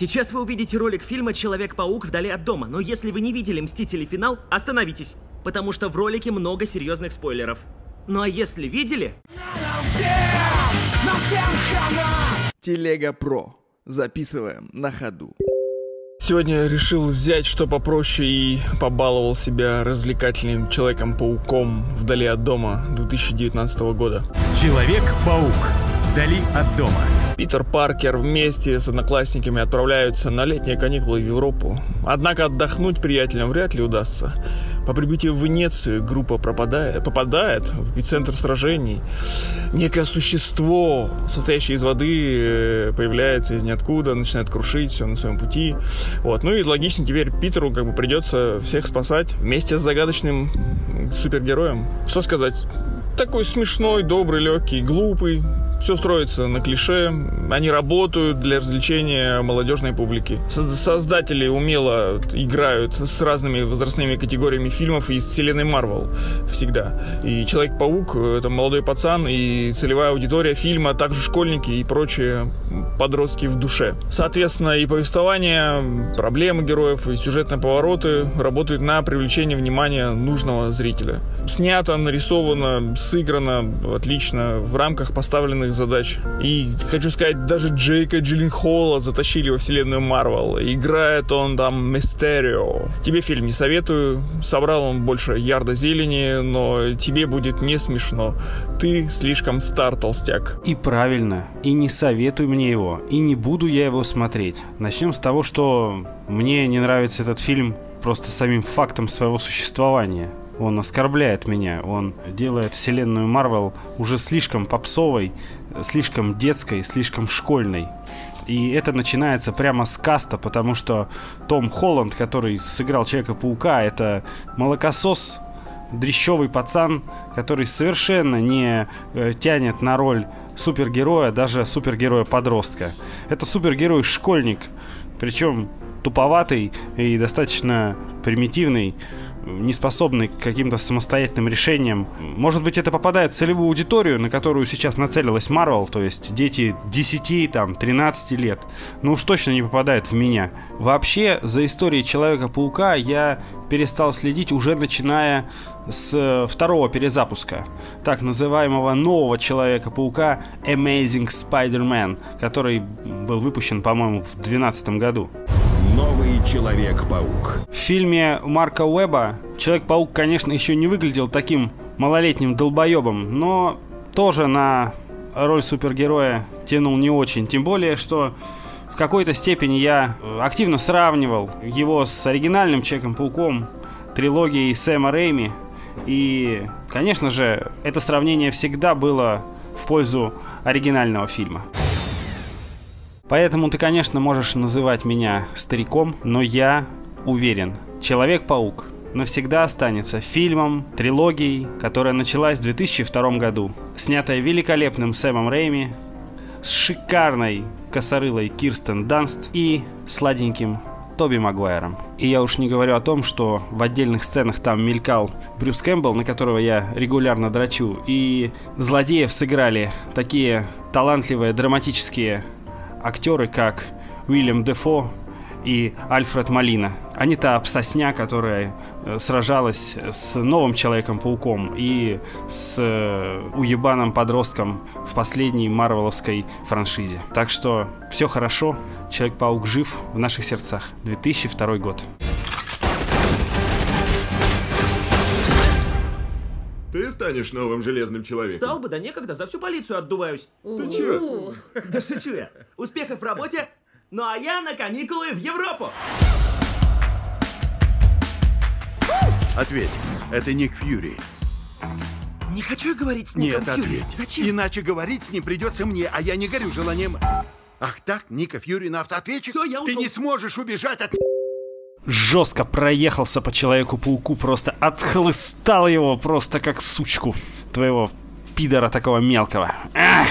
Сейчас вы увидите ролик фильма «Человек-паук вдали от дома», но если вы не видели «Мстители. Финал», остановитесь, потому что в ролике много серьезных спойлеров. Ну а если видели... Телега Про. Записываем на ходу. Сегодня решил взять что попроще и побаловал себя развлекательным Человеком-пауком вдали от дома 2019 года. Человек-паук вдали от дома. Питер Паркер вместе с одноклассниками отправляются на летние каникулы в Европу. Однако отдохнуть приятелям вряд ли удастся. По прибытию в Венецию группа пропадает, попадает в эпицентр сражений. Некое существо, состоящее из воды, э, появляется из ниоткуда, начинает крушить все на своем пути. Вот. Ну и логично теперь Питеру как бы придется всех спасать вместе с загадочным супергероем. Что сказать? Такой смешной, добрый, легкий, глупый, все строится на клише. Они работают для развлечения молодежной публики. Создатели умело играют с разными возрастными категориями фильмов из вселенной Марвел всегда. И Человек-паук — это молодой пацан, и целевая аудитория фильма, а также школьники и прочие подростки в душе. Соответственно, и повествование, проблемы героев, и сюжетные повороты работают на привлечение внимания нужного зрителя. Снято, нарисовано, сыграно отлично в рамках поставленных сложных задач. И хочу сказать, даже Джейка Джилленхола затащили во вселенную Марвел. Играет он там Мистерио. Тебе фильм не советую. Собрал он больше ярда зелени, но тебе будет не смешно. Ты слишком стар, толстяк. И правильно. И не советуй мне его. И не буду я его смотреть. Начнем с того, что мне не нравится этот фильм просто самим фактом своего существования. Он оскорбляет меня, он делает вселенную Марвел уже слишком попсовой, слишком детской, слишком школьной. И это начинается прямо с каста, потому что Том Холланд, который сыграл Человека-паука, это молокосос, дрещевый пацан, который совершенно не э, тянет на роль супергероя, даже супергероя-подростка. Это супергерой-школьник, причем туповатый и достаточно примитивный, не способный к каким-то самостоятельным решениям. Может быть, это попадает в целевую аудиторию, на которую сейчас нацелилась Marvel, то есть дети 10, там, 13 лет. Ну уж точно не попадает в меня. Вообще, за историей Человека-паука я перестал следить уже начиная с э, второго перезапуска, так называемого нового Человека-паука Amazing Spider-Man, который был выпущен, по-моему, в 2012 году. Человек-паук. В фильме Марка Уэба Человек-паук, конечно, еще не выглядел таким малолетним долбоебом, но тоже на роль супергероя тянул не очень. Тем более, что в какой-то степени я активно сравнивал его с оригинальным Человеком-пауком, трилогией Сэма Рэйми. И, конечно же, это сравнение всегда было в пользу оригинального фильма. Поэтому ты, конечно, можешь называть меня стариком, но я уверен, Человек-паук навсегда останется фильмом, трилогией, которая началась в 2002 году, снятая великолепным Сэмом Рэйми, с шикарной косорылой Кирстен Данст и сладеньким Тоби Магуайром. И я уж не говорю о том, что в отдельных сценах там мелькал Брюс Кэмпбелл, на которого я регулярно драчу, и злодеев сыграли такие талантливые драматические актеры, как Уильям Дефо и Альфред Малина. Они та псосня, которая э, сражалась с новым Человеком-пауком и с э, уебаным подростком в последней марвеловской франшизе. Так что все хорошо, Человек-паук жив в наших сердцах. 2002 год. Ты станешь новым железным человеком. Стал бы, да некогда, за всю полицию отдуваюсь. Ты чё? Да шучу я. Успехов в работе, ну а я на каникулы в Европу. Ответь, это Ник Фьюри. Не хочу я говорить с Нет, Ником Фьюри. ответь. Зачем? Иначе говорить с ним придется мне, а я не горю желанием... Ах так, Ника Фьюри на автоответчик? Всё, я Ты не сможешь убежать от... Жестко проехался по Человеку-пауку, просто отхлыстал его просто как сучку твоего пидора такого мелкого. Ах!